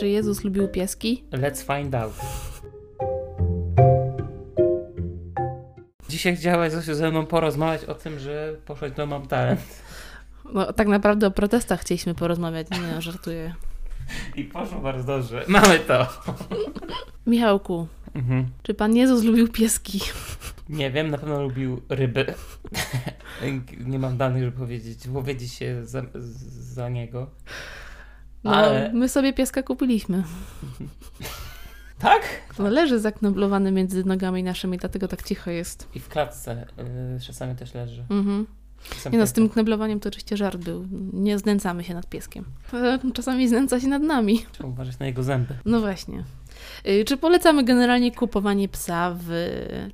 czy Jezus lubił pieski? Let's find out. Dzisiaj chciałaś Zosiu ze mną porozmawiać o tym, że poszłaś do Mam Talent. No, tak naprawdę o protestach chcieliśmy porozmawiać, nie no, żartuję. I poszło bardzo dobrze. Mamy to. Michałku, Mhm. czy Pan Jezus lubił pieski? Nie wiem, na pewno lubił ryby. Nie mam danych, żeby powiedzieć, powiedzieć się za, za niego. No, Ale- my sobie pieska kupiliśmy. Tak? No, leży zaknoblowany między nogami naszymi, dlatego tak cicho jest. I w klatce y, czasami też leży. Mhm. Czasami Nie no, z tym kneblowaniem to oczywiście żart był. Nie znęcamy się nad pieskiem. Czasami znęca się nad nami. Trzeba uważać na jego zęby. No właśnie. Y, Czy polecamy generalnie kupowanie psa w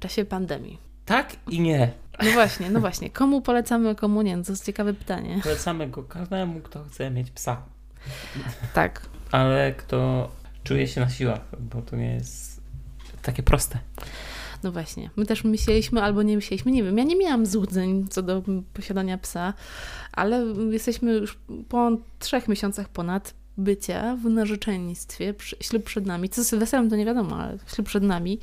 czasie pandemii? Tak i nie. No właśnie, no właśnie. Komu polecamy, komu nie? No To jest ciekawe pytanie. Polecamy go każdemu, kto chce mieć psa. Tak. Ale kto czuje się na siłach, bo to nie jest takie proste. No właśnie. My też myśleliśmy albo nie myśleliśmy. Nie wiem, ja nie miałam złudzeń co do posiadania psa, ale jesteśmy już po trzech miesiącach ponad bycia w narzeczeństwie. Ślub przed nami. Co z weselem to nie wiadomo, ale ślub przed nami.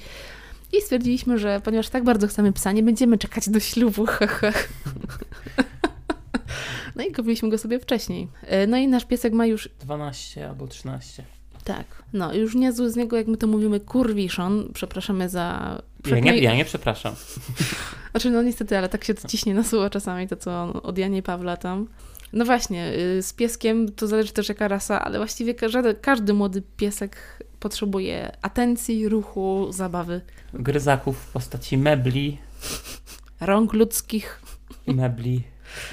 I stwierdziliśmy, że ponieważ tak bardzo chcemy psa, nie będziemy czekać do ślubu. No i kupiliśmy go sobie wcześniej. E, No i nasz piesek ma już 12 albo 13. Tak. No, już niezły z niego, jak my to mówimy, kurwiszon. Przepraszamy za... Ja nie, ja nie przepraszam. Znaczy, no niestety, ale tak się to ciśnie na słowo czasami, to co od Janie Pawla tam. No właśnie, y, z pieskiem to zależy też jaka rasa, ale właściwie każdy, każdy młody piesek potrzebuje atencji, ruchu, zabawy, Gryzaków w postaci mebli, rąk ludzkich. mebli,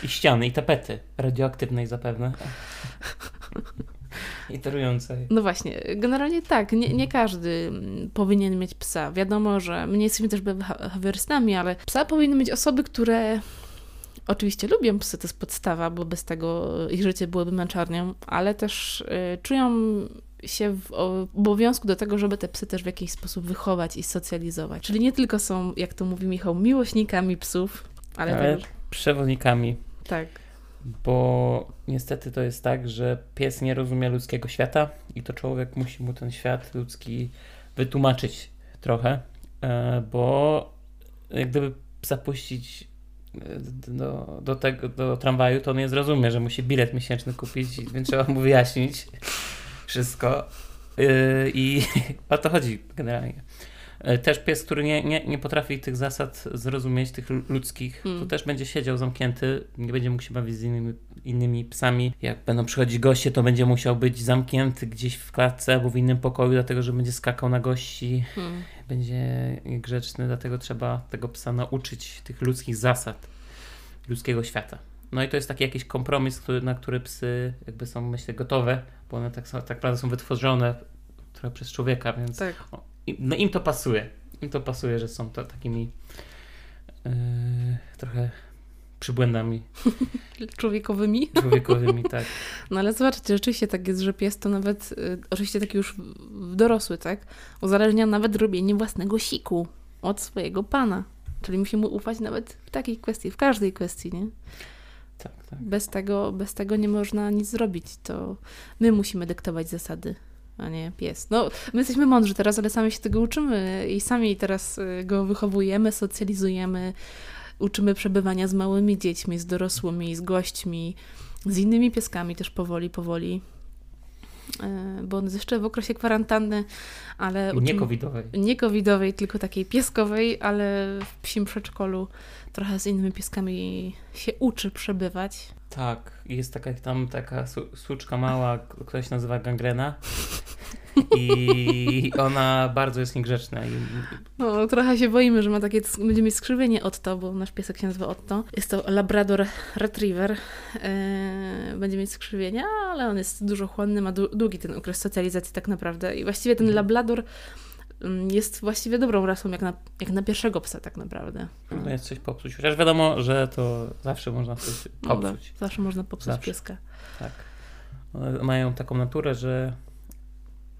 i ściany, i tapety. Radioaktywnej zapewne. I torującej. No właśnie, generalnie tak, nie, nie każdy mm, powinien mieć psa. Wiadomo, że my nie jesteśmy też behawiorystami, ale psa powinny mieć osoby, które oczywiście lubią psy, to jest podstawa, bo bez tego ich życie byłoby męczarnią, ale też y, czują się w obowiązku do tego, żeby te psy też w jakiś sposób wychować i socjalizować. Czyli nie tylko są, jak to mówi Michał, miłośnikami psów, ale, Ale też, przewodnikami, tak. bo niestety to jest tak, że pies nie rozumie ludzkiego świata i to człowiek musi mu ten świat ludzki wytłumaczyć trochę, e, bo jak gdyby zapuścić e, do, do, tego, do tramwaju, to on nie zrozumie, że musi bilet miesięczny kupić, więc trzeba mu wyjaśnić wszystko. Yy, I o to chodzi generalnie. Yy, Też pies, który nie, nie, nie potrafi tych zasad zrozumieć, tych lu- ludzkich, Mm. to też będzie siedział zamknięty, nie będzie mógł się bawić z innymi, innymi psami. Jak będą przychodzić goście, to będzie musiał być zamknięty gdzieś w klatce albo w innym pokoju, dlatego że będzie skakał na gości, Hmm. będzie grzeczny, dlatego trzeba tego psa nauczyć tych ludzkich zasad, ludzkiego świata. No i to jest taki jakiś kompromis, który, na który psy jakby są, myślę, gotowe, bo one tak, tak naprawdę są wytworzone trochę przez człowieka, więc Tak. No im to pasuje. Im to pasuje, że są to takimi yy, trochę przybłędami Człowiekowymi. człowiekowymi, tak. No ale zobaczcie, rzeczywiście tak jest, że pies to nawet, y, oczywiście taki już dorosły, tak? Uzależnia nawet robienie własnego siku od swojego pana. Czyli musimy ufać nawet w takiej kwestii, w każdej kwestii, nie? tak, tak. Bez tego, bez tego nie można nic zrobić. To my musimy dyktować zasady, a nie pies. No, my jesteśmy mądrzy teraz, ale sami się tego uczymy i sami teraz y, go wychowujemy, socjalizujemy, uczymy przebywania z małymi dziećmi, z dorosłymi, z gośćmi, z innymi pieskami też powoli, powoli. E, Bo on jeszcze w okresie kwarantanny, ale Nie covidowej. nie covidowej, tylko takiej pieskowej, ale w psim przedszkolu trochę z innymi pieskami się uczy przebywać. Tak, jest taka tam taka su- suczka mała, k- która się nazywa gangrena. I ona bardzo jest niegrzeczna. I, No, trochę się boimy, że ma takie, będzie mieć skrzywienie Otto, bo nasz piesek się nazywa Otto. Jest to Labrador Retriever. Eee, będzie mieć skrzywienie, ale on jest dużo chłonny, ma dłu- długi ten okres socjalizacji tak naprawdę. I właściwie ten Labrador mm, jest właściwie dobrą rasą, jak na, jak na pierwszego psa tak naprawdę. trudno jest coś popsuć. Chociaż wiadomo, że to zawsze można coś No, popsuć. zawsze można popsuć Zawsze. pieska. Tak. Mają taką naturę, że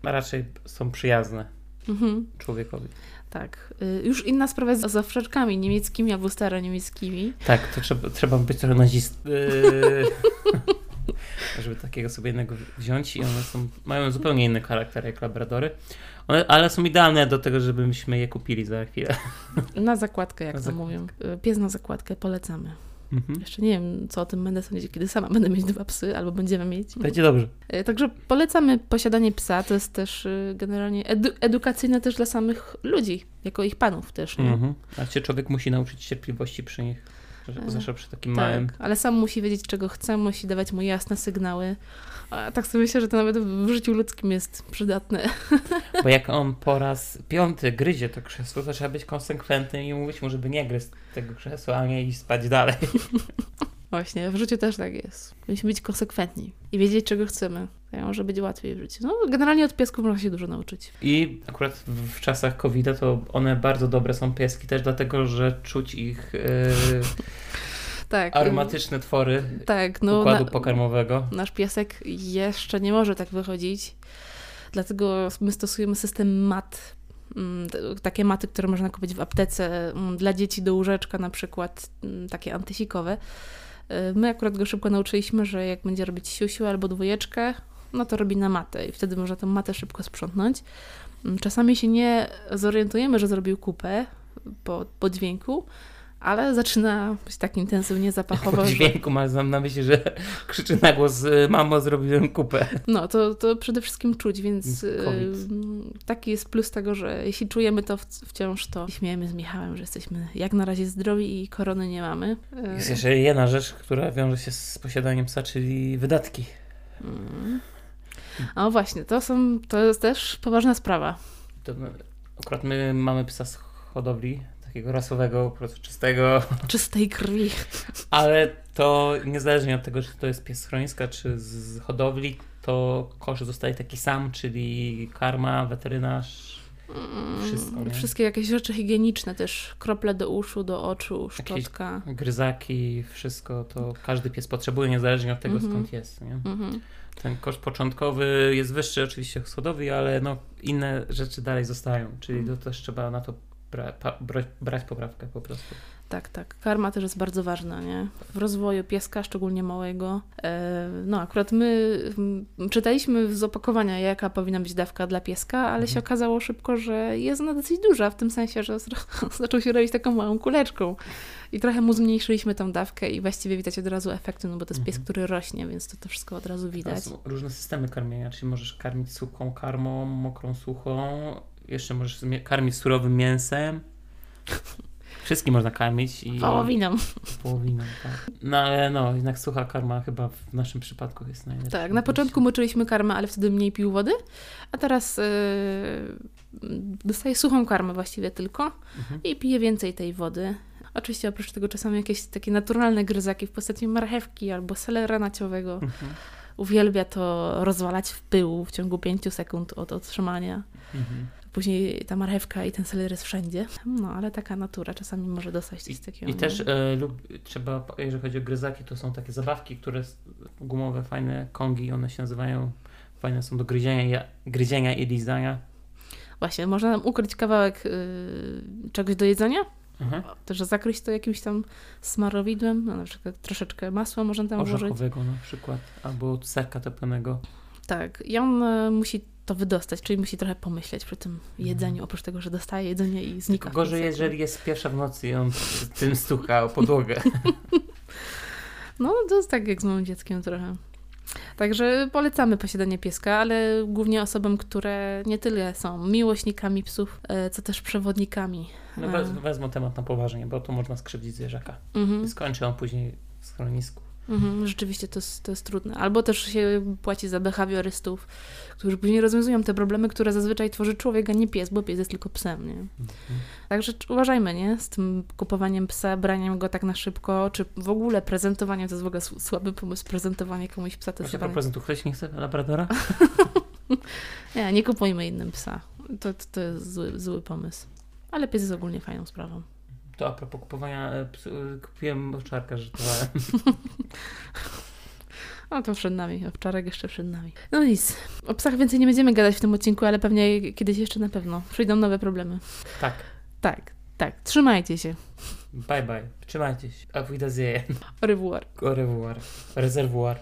raczej są przyjazne Mhm. człowiekowi. Tak. Y, Już inna sprawa jest z owczarkami niemieckimi albo staro-niemieckimi. Tak, to trzeba, trzeba być trochę nazist... Yy... żeby tak takiego sobie innego wziąć i one są, mają zupełnie inny charakter jak labradory. One, ale są idealne do tego, żebyśmy je kupili za chwilę. Na zakładkę, jak Na to zakładkę. mówią. Pies na zakładkę polecamy. Mhm. Jeszcze nie wiem, co o tym będę sądzić, kiedy sama będę mieć dwa psy, albo będziemy mieć. Będzie dobrze. E, Także polecamy posiadanie psa. To jest też y, generalnie edu- edukacyjne też dla samych ludzi, jako ich panów też. Mhm. A się człowiek musi nauczyć cierpliwości przy nich. E, Zwłaszcza przy takim małym. Tak, ale sam musi wiedzieć, czego chce, musi dawać mu jasne sygnały. A tak sobie myślę, że to nawet w życiu ludzkim jest przydatne. Bo jak on po raz piąty gryzie to krzesło, to trzeba być konsekwentnym i mówić mu, żeby nie gryzł tego krzesła, a nie iść spać dalej. Właśnie, w życiu też tak jest. Musimy być konsekwentni i wiedzieć, czego chcemy. To może być łatwiej w życiu. No, generalnie od piesków można się dużo nauczyć. I akurat w czasach covid to one bardzo dobre są pieski też dlatego, że czuć ich yy, Tak. aromatyczne twory Tak, no. układu na- pokarmowego. Nasz piesek jeszcze nie może tak wychodzić, dlatego my stosujemy system mat. Mm, Takie maty, które można kupić w aptece mm, dla dzieci do łóżeczka, na przykład mm, takie antysikowe. Y, My akurat go szybko nauczyliśmy, że jak będzie robić siusiu albo dwójeczkę, no to robi na matę i wtedy można tę matę szybko sprzątnąć. Czasami się nie zorientujemy, że zrobił kupę po, po dźwięku, ale zaczyna być tak intensywnie zapachowo, Po dźwięku masz na myśli, że krzyczy na głos y, mamo zrobiłem kupę. No, to, to przede wszystkim czuć, więc COVID. y, taki jest plus tego, że jeśli czujemy to wciąż, to śmiejemy z Michałem, że jesteśmy jak na razie zdrowi i korony nie mamy. Y, Jest jeszcze jedna rzecz, która wiąże się z posiadaniem psa, czyli wydatki. mm. A właśnie, to, są, to jest też poważna sprawa. To, akurat my mamy psa z hodowli, takiego rasowego, po prostu czystego, Czystej krwi. ale to niezależnie od tego, czy to jest pies schroniska, czy z hodowli, to koszt zostaje taki sam, czyli karma, weterynarz, Mm, Wszystko, nie? Wszystkie jakieś rzeczy higieniczne też, krople do uszu, do oczu, Jakieś- szczotka. gryzaki, wszystko to każdy pies potrzebuje, niezależnie od tego, Mhm. skąd jest. Nie? Mhm. Ten koszt początkowy jest wyższy oczywiście z hodowli, ale no, inne rzeczy dalej zostają, czyli to też trzeba na to bra- pa- bra- brać poprawkę po prostu. Tak, tak. Karma też jest bardzo ważna, nie? W rozwoju pieska, szczególnie małego. E, no, akurat my mm, czytaliśmy z opakowania, jaka powinna być dawka dla pieska, ale Mhm. się okazało szybko, że jest ona dosyć duża, w tym sensie, że zaczął się robić taką małą kuleczką. I trochę mu zmniejszyliśmy tą dawkę i właściwie widać od razu efekty, no bo to jest pies, Mhm. który rośnie, więc to, to wszystko od razu widać. są różne systemy karmienia, czyli możesz karmić suchą karmą, mokrą suchą, jeszcze możesz karmić surowym mięsem. Wszystkim można karmić i Wołowiną. połowiną, tak. No ale no, jednak sucha karma chyba w naszym przypadku jest najlepsza. Tak, na początku moczyliśmy karmę, ale wtedy mniej pił wody, a teraz yy, dostaje suchą karmę właściwie tylko. Mhm. i pije więcej tej wody. Oczywiście oprócz tego czasami jakieś takie naturalne gryzaki w postaci marchewki albo selera naciowego. Mhm. Uwielbia to rozwalać w pył w ciągu 5 sekund od otrzymania. Mhm. Później ta marchewka i ten seler jest wszędzie. No, ale taka natura czasami może dostać coś takiego. I też e, lub, trzeba, jeżeli chodzi o gryzaki, to są takie zabawki, które gumowe, fajne kongi, one się nazywają, fajne są do gryzienia, gryzienia i lizania. Właśnie, można tam ukryć kawałek y, czegoś do jedzenia, Mhm. też zakryć to jakimś tam smarowidłem, no, na przykład troszeczkę masła można tam włożyć. Orzechowego na przykład, albo serka topionego. Tak, i on e, musi to wydostać, czyli musi trochę pomyśleć przy tym jedzeniu, Mhm. oprócz tego, że dostaje jedzenie i znika. w Gorzej, jeżeli jest pierwsza w nocy i on tym stuka o podłogę. No, to jest tak jak z małym dzieckiem trochę. Także polecamy posiadanie pieska, ale głównie osobom, które nie tyle są miłośnikami psów, e, co też przewodnikami. No, wez, wezmą temat na poważnie, bo to można skrzywdzić zwierzaka. Mhm, skończy on później w schronisku. Mhm, rzeczywiście to jest, to jest trudne. Albo też się płaci za behawiorystów, którzy później rozwiązują te problemy, które zazwyczaj tworzy człowiek, a nie pies, bo pies jest tylko psem, nie? Mhm. Także uważajmy, nie? Z tym kupowaniem psa, braniem go tak na szybko, czy w ogóle prezentowaniem, to jest w ogóle słaby pomysł, prezentowanie komuś psa. To jest chyba... prezentu ktoś nie chce Labradora? Nie, nie kupujmy innym psa. To, to, to jest zły, zły pomysł. Ale pies jest ogólnie fajną sprawą. To a propos kupowania, e, e, kupiłem owczarka, żartowałem. No to przed nami, owczarek jeszcze przed nami. No nic, o psach więcej nie będziemy gadać w tym odcinku, ale pewnie kiedyś jeszcze na pewno przyjdą nowe problemy. Tak, Tak, tak, trzymajcie się. bye bye, trzymajcie się. Auf Wiedersehen. Au revoir. Au revoir. Rezerwuar.